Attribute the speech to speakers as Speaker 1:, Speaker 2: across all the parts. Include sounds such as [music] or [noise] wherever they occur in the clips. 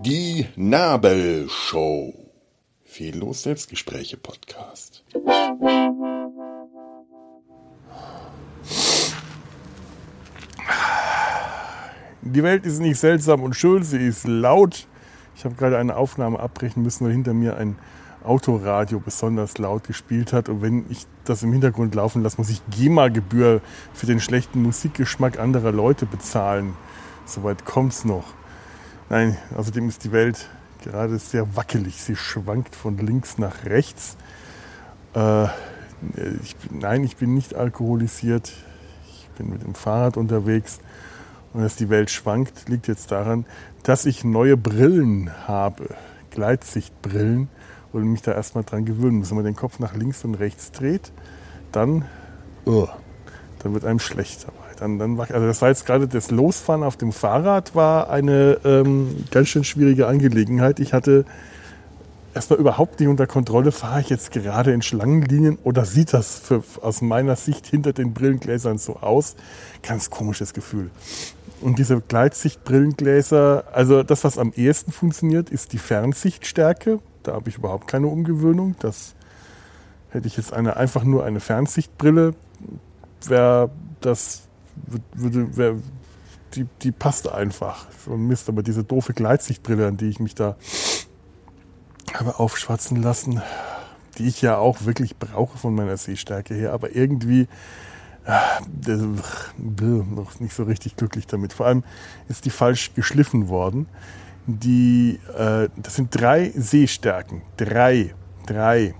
Speaker 1: Die Nabelshow. Fehllos Selbstgespräche Podcast.
Speaker 2: Die Welt ist nicht seltsam und schön, sie ist laut. Ich habe gerade eine Aufnahme abbrechen müssen, weil hinter mir ein Autoradio besonders laut gespielt hat. Und wenn ich das im Hintergrund laufen lasse, muss ich GEMA-Gebühr für den schlechten Musikgeschmack anderer Leute bezahlen. Soweit kommt es noch. Nein, außerdem ist die Welt gerade sehr wackelig. Sie schwankt von links nach rechts. Äh, ich, nein, ich bin nicht alkoholisiert. Ich bin mit dem Fahrrad unterwegs. Und dass die Welt schwankt, liegt jetzt daran, dass ich neue Brillen habe. Gleitsichtbrillen und mich da erstmal dran gewöhnen muss. Wenn man den Kopf nach links und rechts dreht, dann, uh, dann wird einem schlecht dabei. Dann, dann, also das war jetzt gerade das Losfahren auf dem Fahrrad war eine ähm, ganz schön schwierige Angelegenheit. Ich hatte erstmal überhaupt nicht unter Kontrolle, fahre ich jetzt gerade in Schlangenlinien oder sieht das für, aus meiner Sicht hinter den Brillengläsern so aus? Ganz komisches Gefühl. Und diese Gleitsichtbrillengläser, also das, was am ehesten funktioniert, ist die Fernsichtstärke. Da habe ich überhaupt keine Umgewöhnung. Das hätte ich jetzt eine, einfach nur eine Fernsichtbrille, wäre das würde, wär, die, die passt einfach. So Mist, aber diese doofe Gleitsichtbrille, an die ich mich da habe aufschwatzen lassen, die ich ja auch wirklich brauche von meiner Sehstärke her, aber irgendwie noch nicht so richtig glücklich damit. Vor allem ist die falsch geschliffen worden. Die, äh, das sind drei Sehstärken. Drei. Drei.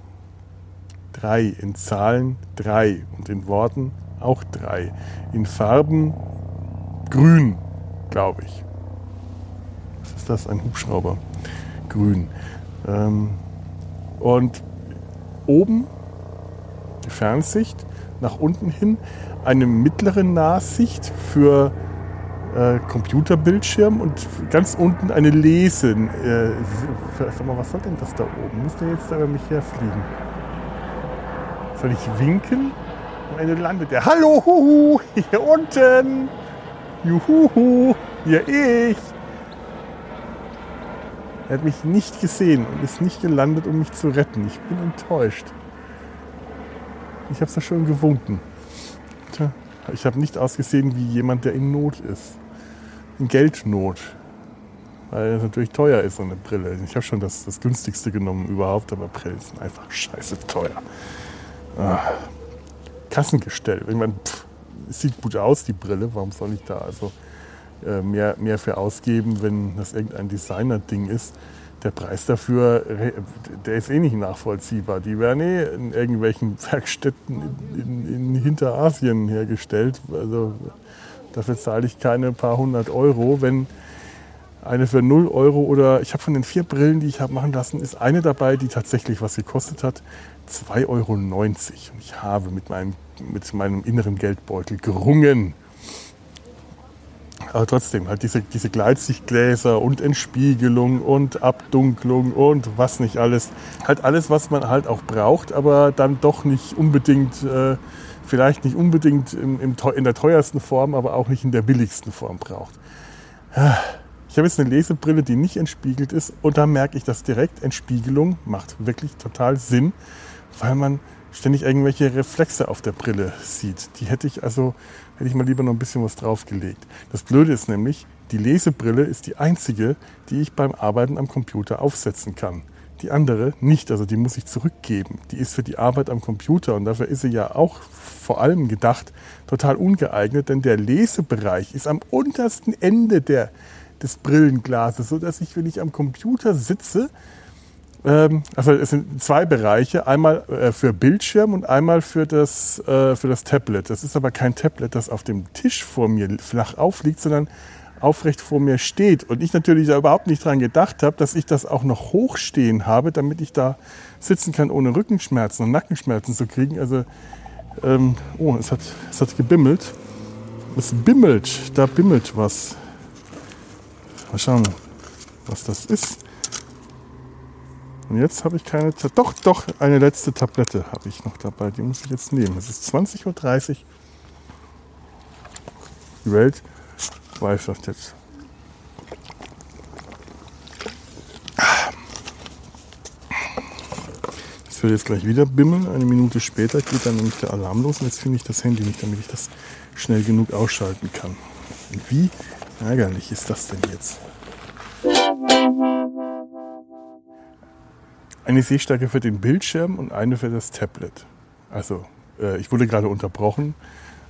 Speaker 2: Drei. In Zahlen drei. Und in Worten auch drei. In Farben grün, glaube ich. Was ist das? Ein Hubschrauber. Grün. Ähm, und oben die Fernsicht nach unten hin eine mittlere Nahsicht für äh, Computerbildschirm und ganz unten eine Lese. Äh, sag mal, was soll denn das da oben? Muss der jetzt da über mich herfliegen? Soll ich winken? Am Ende landet er. Hallo, huhu, hier unten. Juhu, hier ich. Er hat mich nicht gesehen und ist nicht gelandet, um mich zu retten. Ich bin enttäuscht. Ich habe es ja schon gewunken. Ich habe nicht ausgesehen wie jemand, der in Not ist. Geldnot. Weil es natürlich teuer ist, so eine Brille. Ich habe schon das, das günstigste genommen überhaupt, aber Brillen sind einfach scheiße teuer. Ah. Kassengestell. Ich meine, pff, sieht gut aus, die Brille. Warum soll ich da also äh, mehr, mehr für ausgeben, wenn das irgendein Designer-Ding ist? der Preis dafür, der ist eh nicht nachvollziehbar. Die werden eh in irgendwelchen Werkstätten in, in, in Hinterasien hergestellt. Also dafür zahle ich keine paar hundert Euro. Wenn eine für 0 Euro oder ich habe von den vier Brillen, die ich habe machen lassen, ist eine dabei, die tatsächlich was gekostet hat, 2,90 Euro. Und ich habe mit meinem, mit meinem inneren Geldbeutel gerungen. Aber trotzdem, halt diese, diese Gleitsichtgläser und Entspiegelung und Abdunklung und was nicht alles. Halt alles, was man halt auch braucht, aber dann doch nicht unbedingt, äh, vielleicht nicht unbedingt im, im, in der teuersten Form, aber auch nicht in der billigsten Form braucht. Ich habe jetzt eine Lesebrille, die nicht entspiegelt ist und da merke ich das direkt. Entspiegelung macht wirklich total Sinn, weil man ständig irgendwelche Reflexe auf der Brille sieht. Die hätte ich also hätte ich mal lieber noch ein bisschen was draufgelegt. Das Blöde ist nämlich, die Lesebrille ist die einzige, die ich beim Arbeiten am Computer aufsetzen kann. Die andere nicht, also die muss ich zurückgeben. Die ist für die Arbeit am Computer und dafür ist sie ja auch vor allem gedacht total ungeeignet, denn der Lesebereich ist am untersten Ende der, des Brillenglases, sodass ich, wenn ich am Computer sitze, also es sind zwei Bereiche, einmal äh, für Bildschirm und einmal für das, äh, für das Tablet. Das ist aber kein Tablet, das auf dem Tisch vor mir flach aufliegt, sondern aufrecht vor mir steht. Und ich natürlich da überhaupt nicht dran gedacht habe, dass ich das auch noch hochstehen habe, damit ich da sitzen kann, ohne Rückenschmerzen und Nackenschmerzen zu kriegen. Also, ähm, oh, es hat, es hat gebimmelt. Es bimmelt, da bimmelt was. Mal schauen, was das ist. Und jetzt habe ich keine, doch, doch, eine letzte Tablette habe ich noch dabei. Die muss ich jetzt nehmen. Es ist 20.30 Uhr. Die Welt weiß das jetzt. Es wird jetzt gleich wieder bimmeln. Eine Minute später geht dann nämlich der Alarm los und jetzt finde ich das Handy nicht, damit ich das schnell genug ausschalten kann. Und wie ärgerlich ist das denn jetzt? Eine Sehstärke für den Bildschirm und eine für das Tablet. Also, äh, ich wurde gerade unterbrochen.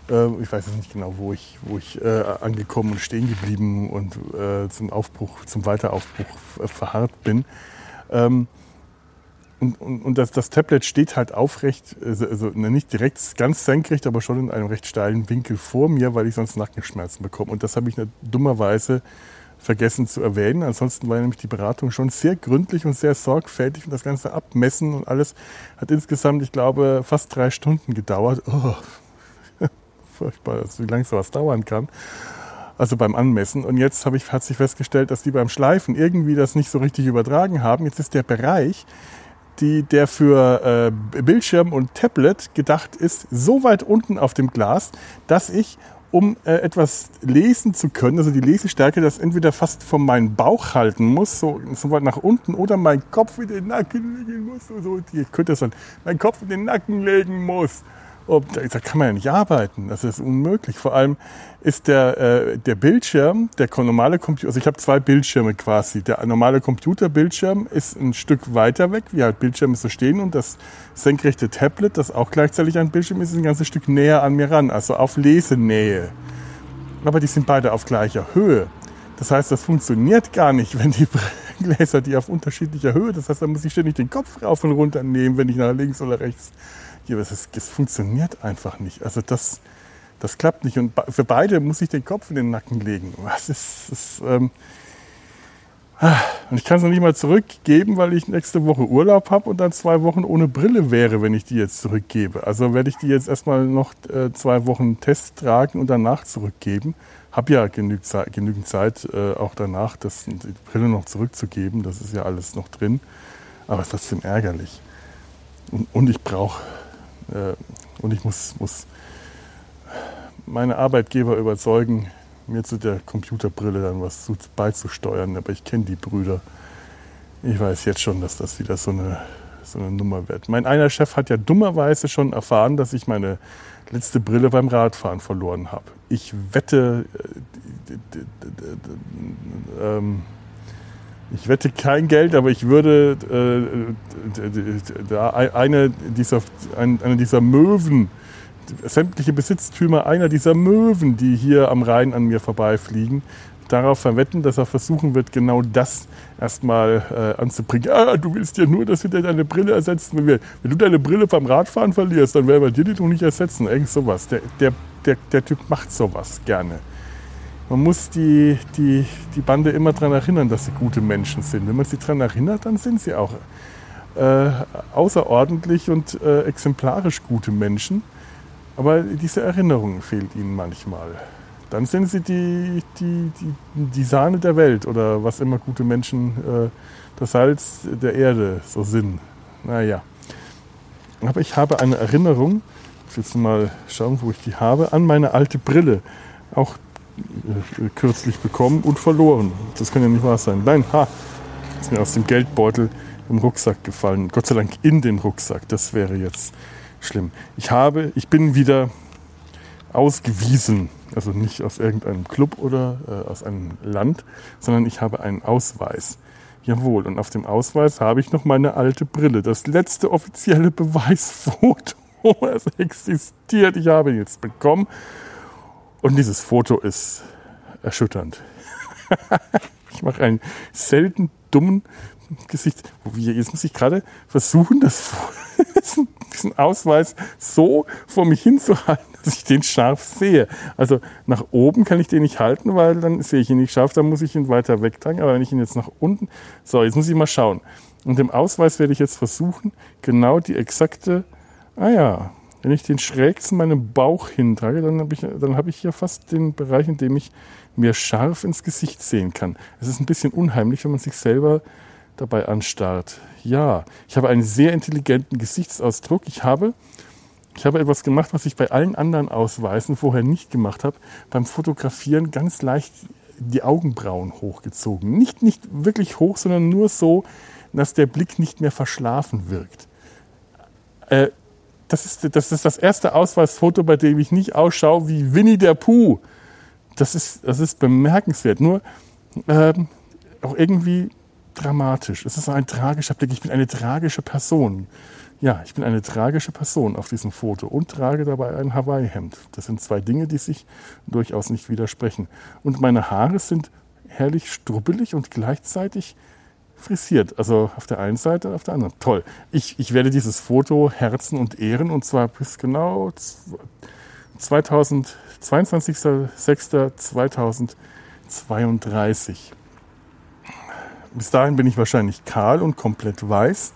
Speaker 2: Äh, ich weiß jetzt nicht genau, wo ich, wo ich äh, angekommen und stehen geblieben und äh, zum Aufbruch, zum Weiteraufbruch verharrt bin. Ähm, und, und, und das, das Tablet steht halt aufrecht, also, also nicht direkt ganz senkrecht, aber schon in einem recht steilen Winkel vor mir, weil ich sonst Nackenschmerzen bekomme. Und das habe ich dummerweise vergessen zu erwähnen. Ansonsten war nämlich die Beratung schon sehr gründlich und sehr sorgfältig und das ganze Abmessen und alles hat insgesamt, ich glaube, fast drei Stunden gedauert. Oh, [laughs] furchtbar, wie lange sowas dauern kann. Also beim Anmessen. Und jetzt habe ich, hat sich festgestellt, dass die beim Schleifen irgendwie das nicht so richtig übertragen haben. Jetzt ist der Bereich, die, der für äh, Bildschirm und Tablet gedacht ist, so weit unten auf dem Glas, dass ich, um äh, etwas lesen zu können, also die Lesestärke, das entweder fast von meinem Bauch halten muss, so, so weit nach unten, oder mein Kopf in den Nacken legen muss, so, ich könnte das dann, mein Kopf in den Nacken legen muss. Oh, da kann man ja nicht arbeiten. Das ist unmöglich. Vor allem ist der, äh, der Bildschirm, der normale Computer, also ich habe zwei Bildschirme quasi. Der normale Computerbildschirm ist ein Stück weiter weg, wie halt Bildschirme so stehen. Und das senkrechte Tablet, das auch gleichzeitig ein Bildschirm ist, ist ein ganzes Stück näher an mir ran, also auf Lesenähe. Aber die sind beide auf gleicher Höhe. Das heißt, das funktioniert gar nicht, wenn die Gläser die auf unterschiedlicher Höhe. Das heißt, da muss ich ständig den Kopf rauf und runter nehmen, wenn ich nach links oder rechts ja, es, es funktioniert einfach nicht. Also das, das klappt nicht. Und für beide muss ich den Kopf in den Nacken legen. Was ist, ist ähm ah, und ich kann es noch nicht mal zurückgeben, weil ich nächste Woche Urlaub habe und dann zwei Wochen ohne Brille wäre, wenn ich die jetzt zurückgebe. Also werde ich die jetzt erstmal noch äh, zwei Wochen Test tragen und danach zurückgeben. Habe ja genügend Zeit, genügend Zeit äh, auch danach, das, die Brille noch zurückzugeben. Das ist ja alles noch drin. Aber es ist trotzdem ärgerlich. Und, und ich brauche und ich muss, muss meine Arbeitgeber überzeugen, mir zu der Computerbrille dann was beizusteuern. Aber ich kenne die Brüder. Ich weiß jetzt schon, dass das wieder so eine, so eine Nummer wird. Mein einer Chef hat ja dummerweise schon erfahren, dass ich meine letzte Brille beim Radfahren verloren habe. Ich wette, äh, ähm, ich wette kein Geld, aber ich würde äh, eine, dieser, eine dieser Möwen, sämtliche Besitztümer einer dieser Möwen, die hier am Rhein an mir vorbeifliegen, darauf verwetten, dass er versuchen wird, genau das erstmal äh, anzubringen. Ah, du willst ja nur, dass wir dir deine Brille ersetzen. Wenn, wir, wenn du deine Brille beim Radfahren verlierst, dann werden wir dir die doch nicht ersetzen. Irgend sowas. Der, der, der, der Typ macht sowas gerne man muss die, die, die Bande immer daran erinnern, dass sie gute Menschen sind. Wenn man sie daran erinnert, dann sind sie auch äh, außerordentlich und äh, exemplarisch gute Menschen. Aber diese Erinnerung fehlt ihnen manchmal. Dann sind sie die, die, die, die Sahne der Welt oder was immer gute Menschen äh, das Salz der Erde so sind. Naja. Aber ich habe eine Erinnerung, ich will jetzt mal schauen, wo ich die habe, an meine alte Brille. Auch kürzlich bekommen und verloren. Das kann ja nicht wahr sein. Nein, ha, ist mir aus dem Geldbeutel im Rucksack gefallen. Gott sei Dank in den Rucksack. Das wäre jetzt schlimm. Ich habe, ich bin wieder ausgewiesen. Also nicht aus irgendeinem Club oder äh, aus einem Land, sondern ich habe einen Ausweis. Jawohl, und auf dem Ausweis habe ich noch meine alte Brille. Das letzte offizielle Beweisfoto. [laughs] Es existiert. Ich habe ihn jetzt bekommen und dieses Foto ist erschütternd. [laughs] ich mache einen selten dummen Gesicht. Jetzt muss ich gerade versuchen, das, [laughs] diesen Ausweis so vor mich hinzuhalten, dass ich den scharf sehe. Also nach oben kann ich den nicht halten, weil dann sehe ich ihn nicht scharf, dann muss ich ihn weiter wegtragen. Aber wenn ich ihn jetzt nach unten, so, jetzt muss ich mal schauen. Und dem Ausweis werde ich jetzt versuchen, genau die exakte, ah ja, wenn ich den schräg zu meinem Bauch hintrage, dann habe ich, dann hab ich ja fast den Bereich, in dem ich mir scharf ins Gesicht sehen kann. Es ist ein bisschen unheimlich, wenn man sich selber dabei anstarrt. Ja, ich habe einen sehr intelligenten Gesichtsausdruck. Ich habe Ich habe etwas gemacht, was ich bei allen anderen Ausweisen vorher nicht gemacht habe. Beim Fotografieren ganz leicht die Augenbrauen hochgezogen. Nicht, nicht wirklich hoch, sondern nur so, dass der Blick nicht mehr verschlafen wirkt. Äh, das, ist, das ist das erste Ausweisfoto, bei dem ich nicht ausschaue wie Winnie der Pooh. Das ist, das ist bemerkenswert. Nur ähm, auch irgendwie dramatisch. Es ist ein tragischer Blick. Ich bin eine tragische Person. Ja, ich bin eine tragische Person auf diesem Foto und trage dabei ein Hawaii-Hemd. Das sind zwei Dinge, die sich durchaus nicht widersprechen. Und meine Haare sind herrlich strubbelig und gleichzeitig frisiert. Also auf der einen Seite, auf der anderen. Toll. Ich, ich werde dieses Foto herzen und ehren und zwar bis genau 22.06.2032. Bis dahin bin ich wahrscheinlich kahl und komplett weiß.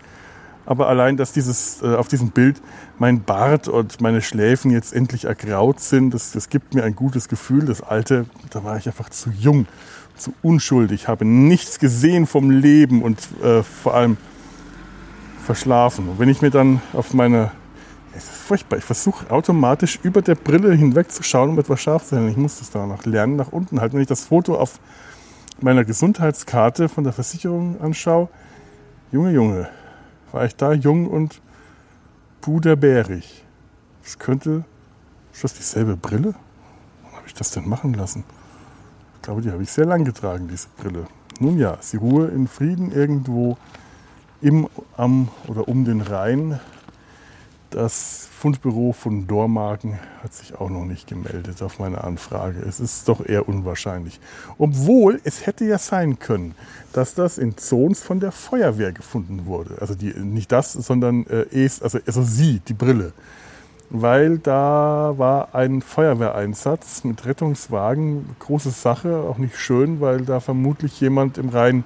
Speaker 2: Aber allein, dass dieses, äh, auf diesem Bild mein Bart und meine Schläfen jetzt endlich ergraut sind, das, das gibt mir ein gutes Gefühl. Das alte, da war ich einfach zu jung, zu unschuldig, habe nichts gesehen vom Leben und äh, vor allem verschlafen. Und wenn ich mir dann auf meine es ist furchtbar. Ich versuche automatisch über der Brille hinweg zu schauen, um etwas scharf zu sein. Ich muss das danach lernen, nach unten halten. Wenn ich das Foto auf meiner Gesundheitskarte von der Versicherung anschaue, Junge, Junge, war ich da jung und puderbärig. Das könnte, ist das dieselbe Brille? Wann habe ich das denn machen lassen? Ich glaube, die habe ich sehr lang getragen, diese Brille. Nun ja, sie ruhe in Frieden irgendwo im, am oder um den Rhein das Fundbüro von Dormagen hat sich auch noch nicht gemeldet auf meine Anfrage. Es ist doch eher unwahrscheinlich. Obwohl es hätte ja sein können, dass das in Zons von der Feuerwehr gefunden wurde. Also die, nicht das, sondern äh, es, also, also sie, die Brille. Weil da war ein Feuerwehreinsatz mit Rettungswagen. Große Sache, auch nicht schön, weil da vermutlich jemand im Rhein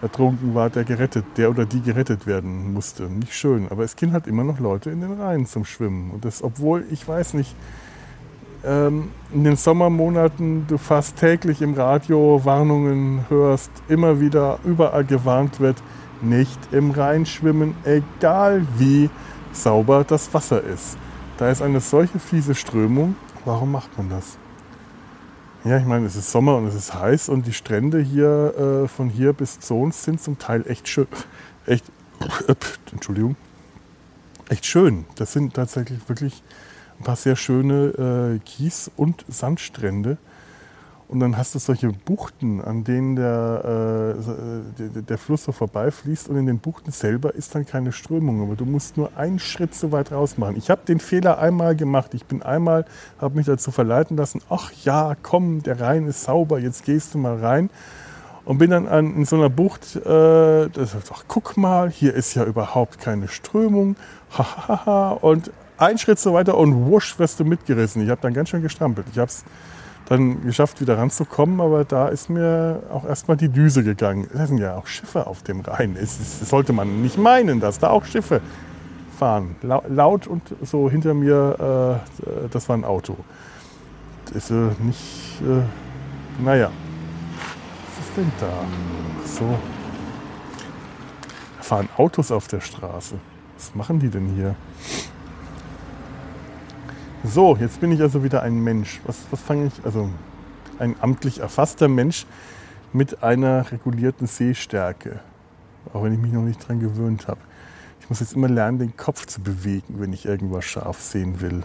Speaker 2: ertrunken war, der gerettet, der oder die gerettet werden musste. Nicht schön, aber es gehen halt immer noch Leute in den Rhein zum Schwimmen. Und das, obwohl, ich weiß nicht, ähm, in den Sommermonaten du fast täglich im Radio Warnungen hörst, immer wieder überall gewarnt wird, nicht im Rhein schwimmen, egal wie sauber das Wasser ist. Da ist eine solche fiese Strömung. Warum macht man das? Ja, ich meine, es ist Sommer und es ist heiß und die Strände hier äh, von hier bis Zons sind zum Teil echt schön. Echt, [laughs] Entschuldigung. Echt schön. Das sind tatsächlich wirklich ein paar sehr schöne äh, Kies- und Sandstrände. Und dann hast du solche Buchten, an denen der, äh, der, der, Fluss so vorbeifließt und in den Buchten selber ist dann keine Strömung. Aber du musst nur einen Schritt so weit raus machen. Ich habe den Fehler einmal gemacht. Ich bin einmal, habe mich dazu verleiten lassen, ach ja, komm, der Rhein ist sauber, jetzt gehst du mal rein. Und bin dann an, in so einer Bucht, äh, das, ach, guck mal, hier ist ja überhaupt keine Strömung. Und ein Schritt so weiter und wusch wirst du mitgerissen. Ich habe dann ganz schön gestrampelt. Ich habe es dann geschafft, wieder ranzukommen, aber da ist mir auch erstmal die Düse gegangen. Es sind ja auch Schiffe auf dem Rhein. Es sollte man nicht meinen, dass da auch Schiffe fahren. Laut und so hinter mir, äh, das war ein Auto. Das ist äh, nicht, äh, naja. Was ist denn da? So. Da fahren Autos auf der Straße. Was machen die denn hier? So, jetzt bin ich also wieder ein Mensch. Was, was fange ich? Also ein amtlich erfasster Mensch mit einer regulierten Sehstärke. Auch wenn ich mich noch nicht daran gewöhnt habe. Ich muss jetzt immer lernen, den Kopf zu bewegen, wenn ich irgendwas scharf sehen will.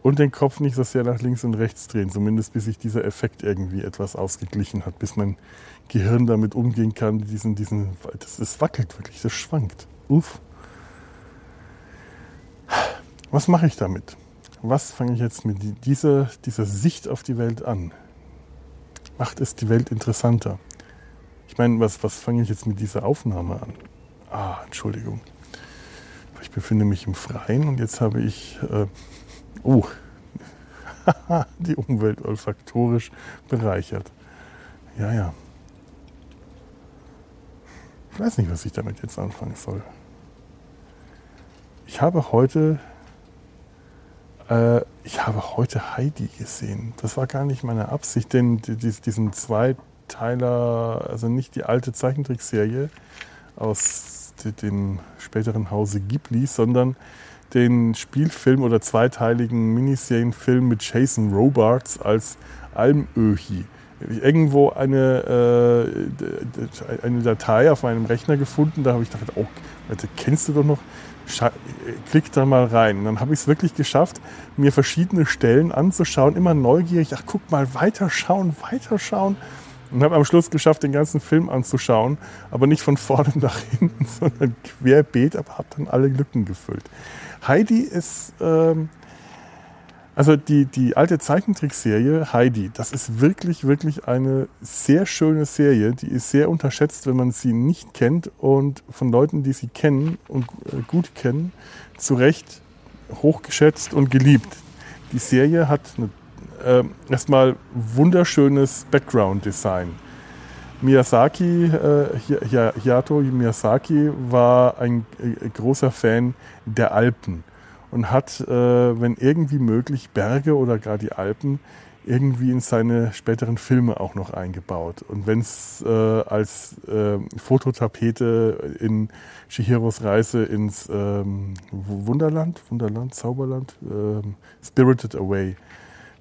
Speaker 2: Und den Kopf nicht so sehr nach links und rechts drehen, zumindest bis sich dieser Effekt irgendwie etwas ausgeglichen hat, bis mein Gehirn damit umgehen kann. Diesen, diesen, das, das wackelt wirklich, das schwankt. Uff. Was mache ich damit? Was fange ich jetzt mit dieser, dieser Sicht auf die Welt an? Macht es die Welt interessanter? Ich meine, was, was fange ich jetzt mit dieser Aufnahme an? Ah, Entschuldigung. Ich befinde mich im Freien und jetzt habe ich, äh, oh, [laughs] die Umwelt olfaktorisch bereichert. Ja, ja. Ich weiß nicht, was ich damit jetzt anfangen soll. Ich habe heute äh, ich habe heute Heidi gesehen. Das war gar nicht meine Absicht, denn diesen Zweiteiler, also nicht die alte Zeichentrickserie aus dem späteren Hause Ghibli, sondern den Spielfilm oder zweiteiligen Miniserienfilm mit Jason Robards als Almöhi. Irgendwo eine, äh, eine Datei auf meinem Rechner gefunden, da habe ich gedacht, oh, das kennst du doch noch, klick da mal rein. Und dann habe ich es wirklich geschafft, mir verschiedene Stellen anzuschauen, immer neugierig, ach guck mal, weiterschauen, weiterschauen. Und habe am Schluss geschafft, den ganzen Film anzuschauen, aber nicht von vorne [laughs] nach hinten, sondern querbeet, aber habe dann alle Lücken gefüllt. Heidi ist, ähm, also die, die alte Zeichentrickserie Heidi, das ist wirklich, wirklich eine sehr schöne Serie. Die ist sehr unterschätzt, wenn man sie nicht kennt und von Leuten, die sie kennen und äh, gut kennen, zu Recht hochgeschätzt und geliebt. Die Serie hat äh, erstmal wunderschönes Background-Design. Miyazaki, äh, Hiyato Miyazaki war ein äh, großer Fan der Alpen und hat, äh, wenn irgendwie möglich, Berge oder gar die Alpen irgendwie in seine späteren Filme auch noch eingebaut. Und wenn es äh, als äh, Fototapete in Shihiros Reise ins ähm, Wunderland, Wunderland, Zauberland, ähm, Spirited Away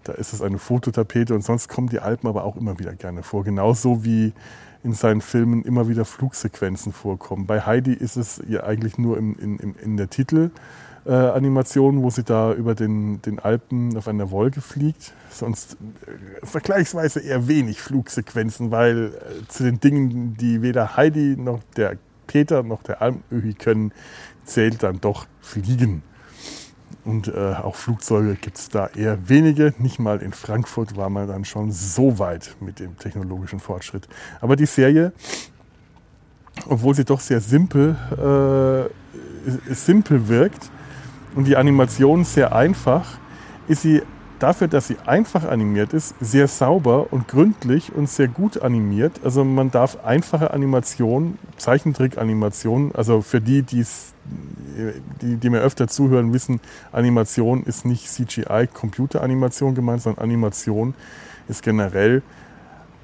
Speaker 2: da ist es eine Fototapete und sonst kommen die Alpen aber auch immer wieder gerne vor. Genauso wie in seinen Filmen immer wieder Flugsequenzen vorkommen. Bei Heidi ist es ja eigentlich nur im, in, in der Titelanimation, äh, wo sie da über den, den Alpen auf einer Wolke fliegt. Sonst äh, vergleichsweise eher wenig Flugsequenzen, weil äh, zu den Dingen, die weder Heidi noch der Peter noch der Almöhi können, zählt dann doch Fliegen. Und äh, auch Flugzeuge gibt es da eher wenige. Nicht mal in Frankfurt war man dann schon so weit mit dem technologischen Fortschritt. Aber die Serie, obwohl sie doch sehr simpel, äh, simpel wirkt und die Animation sehr einfach, ist sie dafür, dass sie einfach animiert ist, sehr sauber und gründlich und sehr gut animiert. Also man darf einfache Animationen, Zeichentrick-Animationen, also für die, die's, die, die mir öfter zuhören, wissen, Animation ist nicht CGI, Computeranimation gemeint, sondern Animation ist generell,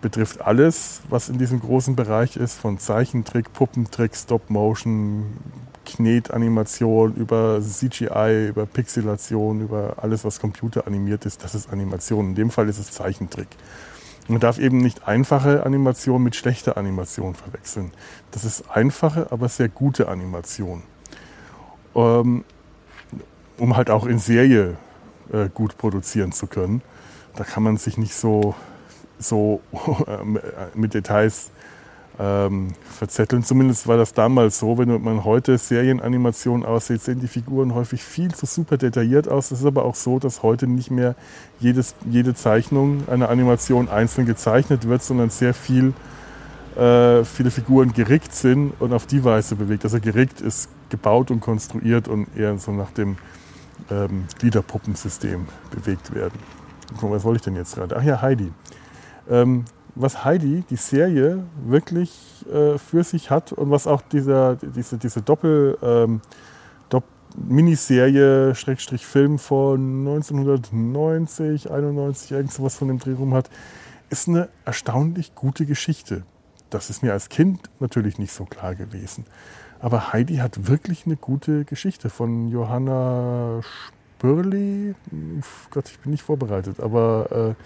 Speaker 2: betrifft alles, was in diesem großen Bereich ist, von Zeichentrick, Puppentrick, Stop-Motion, Knetanimation, über CGI, über Pixelation, über alles, was computeranimiert ist, das ist Animation. In dem Fall ist es Zeichentrick. Man darf eben nicht einfache Animation mit schlechter Animation verwechseln. Das ist einfache, aber sehr gute Animation. Ähm, um halt auch in Serie äh, gut produzieren zu können. Da kann man sich nicht so, so [laughs] mit Details ähm, verzetteln. Zumindest war das damals so. Wenn man heute Serienanimationen aussieht, sehen die Figuren häufig viel zu super detailliert aus. Es ist aber auch so, dass heute nicht mehr jedes, jede Zeichnung einer Animation einzeln gezeichnet wird, sondern sehr viel, äh, viele Figuren gerickt sind und auf die Weise bewegt. Also gerickt ist gebaut und konstruiert und eher so nach dem ähm, Gliederpuppensystem bewegt werden. Was wollte ich denn jetzt gerade? Ach ja, Heidi. Ähm, was Heidi, die Serie, wirklich äh, für sich hat und was auch dieser, diese, diese Doppel, ähm, Dopp Miniserie, Schrägstrich Film von 1990, 91, irgend sowas von dem Dreh rum hat, ist eine erstaunlich gute Geschichte. Das ist mir als Kind natürlich nicht so klar gewesen. Aber Heidi hat wirklich eine gute Geschichte von Johanna Spürli. Gott, ich bin nicht vorbereitet, aber äh,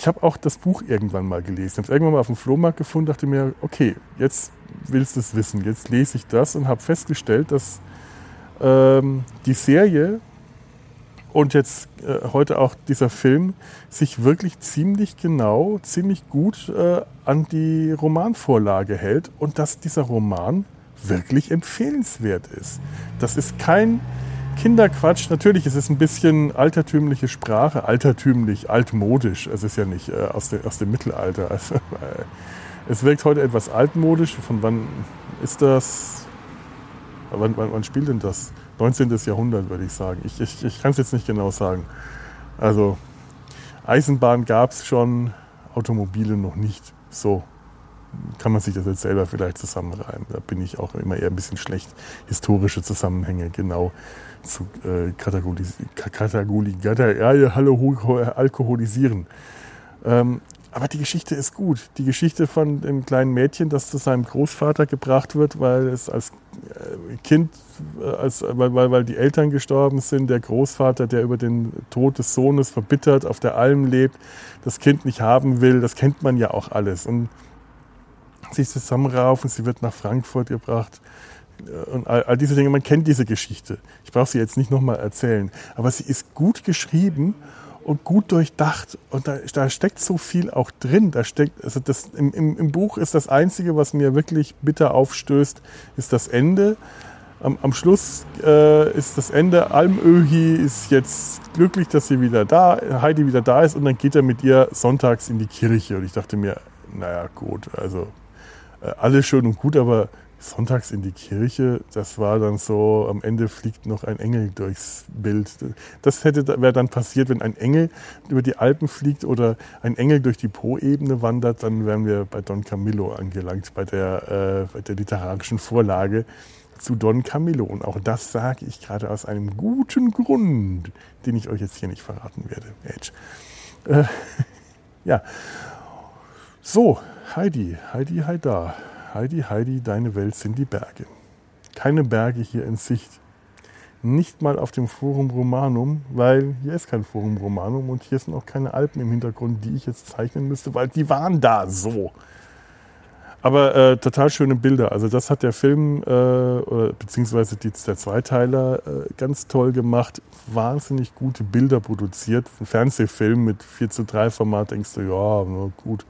Speaker 2: ich habe auch das Buch irgendwann mal gelesen. Ich habe es irgendwann mal auf dem Flohmarkt gefunden, dachte mir, okay, jetzt willst du es wissen. Jetzt lese ich das und habe festgestellt, dass ähm, die Serie und jetzt äh, heute auch dieser Film sich wirklich ziemlich genau, ziemlich gut äh, an die Romanvorlage hält und dass dieser Roman wirklich empfehlenswert ist. Das ist kein Kinderquatsch. Natürlich ist es ein bisschen altertümliche Sprache, altertümlich, altmodisch. Es ist ja nicht äh, aus, de, aus, dem Mittelalter. [laughs] Also, äh, es wirkt heute etwas altmodisch. Von wann ist das? Wann, wann, wann spielt denn das? 19. Jahrhundert, würde ich sagen. Ich, ich, ich kann es jetzt nicht genau sagen. Also Eisenbahn gab es schon, Automobile noch nicht. So kann man sich das jetzt selber vielleicht zusammenreimen. Da bin ich auch immer eher ein bisschen schlecht, historische Zusammenhänge genau zu äh, kategorisieren. Ja, hallo, alkoholisieren. Ähm, aber die Geschichte ist gut. Die Geschichte von dem kleinen Mädchen, das zu seinem Großvater gebracht wird, weil es als äh, Kind, äh, als, weil, weil, weil die Eltern gestorben sind, der Großvater, der über den Tod des Sohnes verbittert auf der Alm lebt, das Kind nicht haben will, das kennt man ja auch alles. Und sich zusammenraufen, sie wird nach Frankfurt gebracht äh, und all, all diese Dinge, man kennt diese Geschichte. Ich brauche sie jetzt nicht nochmal erzählen, aber sie ist gut geschrieben und gut durchdacht. Und da, da steckt so viel auch drin. Da steckt, also das, im, im, im Buch ist das Einzige, was mir wirklich bitter aufstößt, ist das Ende. Am, am Schluss äh, ist das Ende. Almöhi ist jetzt glücklich, dass sie wieder da, Heidi wieder da ist und dann geht er mit ihr sonntags in die Kirche. Und ich dachte mir, naja, gut, also alles schön und gut, aber sonntags in die Kirche, das war dann so, am Ende fliegt noch ein Engel durchs Bild. Das hätte wäre dann passiert, wenn ein Engel über die Alpen fliegt oder ein Engel durch die Po-Ebene wandert, dann wären wir bei Don Camillo angelangt, bei der, äh, bei der literarischen Vorlage zu Don Camillo. Und auch das sage ich gerade aus einem guten Grund, den ich euch jetzt hier nicht verraten werde. Edge. Äh, [laughs] ja. So, Heidi, Heidi, Heida. Heidi, Heidi, deine Welt sind die Berge. Keine Berge hier in Sicht. Nicht mal auf dem Forum Romanum, weil hier ist kein Forum Romanum und hier sind auch keine Alpen im Hintergrund, die ich jetzt zeichnen müsste, weil die waren da so. Aber äh, total schöne Bilder. Also das hat der Film, äh, beziehungsweise die, der Zweiteiler, äh, ganz toll gemacht. Wahnsinnig gute Bilder produziert. Ein Fernsehfilm mit 4 zu 3 Format denkst du, ja, gut,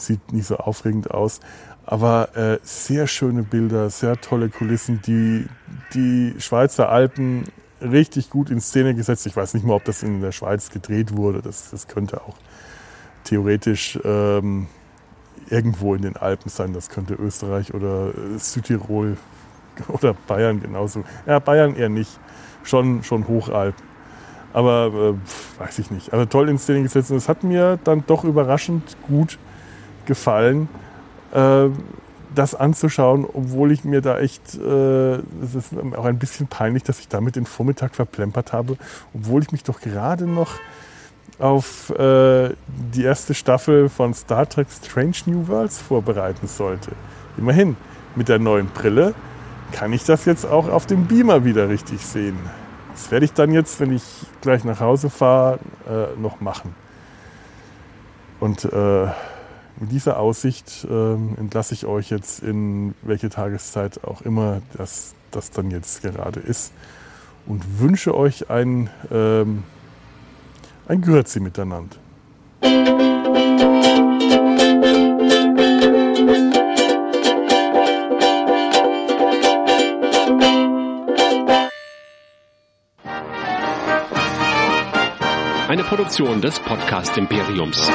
Speaker 2: sieht nicht so aufregend aus. Aber äh, sehr schöne Bilder, sehr tolle Kulissen, die die Schweizer Alpen richtig gut in Szene gesetzt. Ich weiß nicht mal, ob das in der Schweiz gedreht wurde. Das, das könnte auch theoretisch ähm, irgendwo in den Alpen sein. Das könnte Österreich oder äh, Südtirol [laughs] oder Bayern genauso. Ja, Bayern eher nicht. Schon, schon Hochalpen. Aber äh, weiß ich nicht. Also toll in Szene gesetzt. Und es hat mir dann doch überraschend gut gefallen äh, das anzuschauen, obwohl ich mir da echt, äh, es ist auch ein bisschen peinlich, dass ich damit den Vormittag verplempert habe, obwohl ich mich doch gerade noch auf äh, die erste Staffel von Star Trek Strange New Worlds vorbereiten sollte. Immerhin, mit der neuen Brille kann ich das jetzt auch auf dem Beamer wieder richtig sehen. Das werde ich dann jetzt, wenn ich gleich nach Hause fahre, äh, noch machen. Und äh, mit dieser Aussicht ähm, entlasse ich euch jetzt in welche Tageszeit auch immer das, das dann jetzt gerade ist und wünsche euch ein, ähm, ein Grüezi miteinander.
Speaker 3: Eine Produktion des Podcast Imperiums.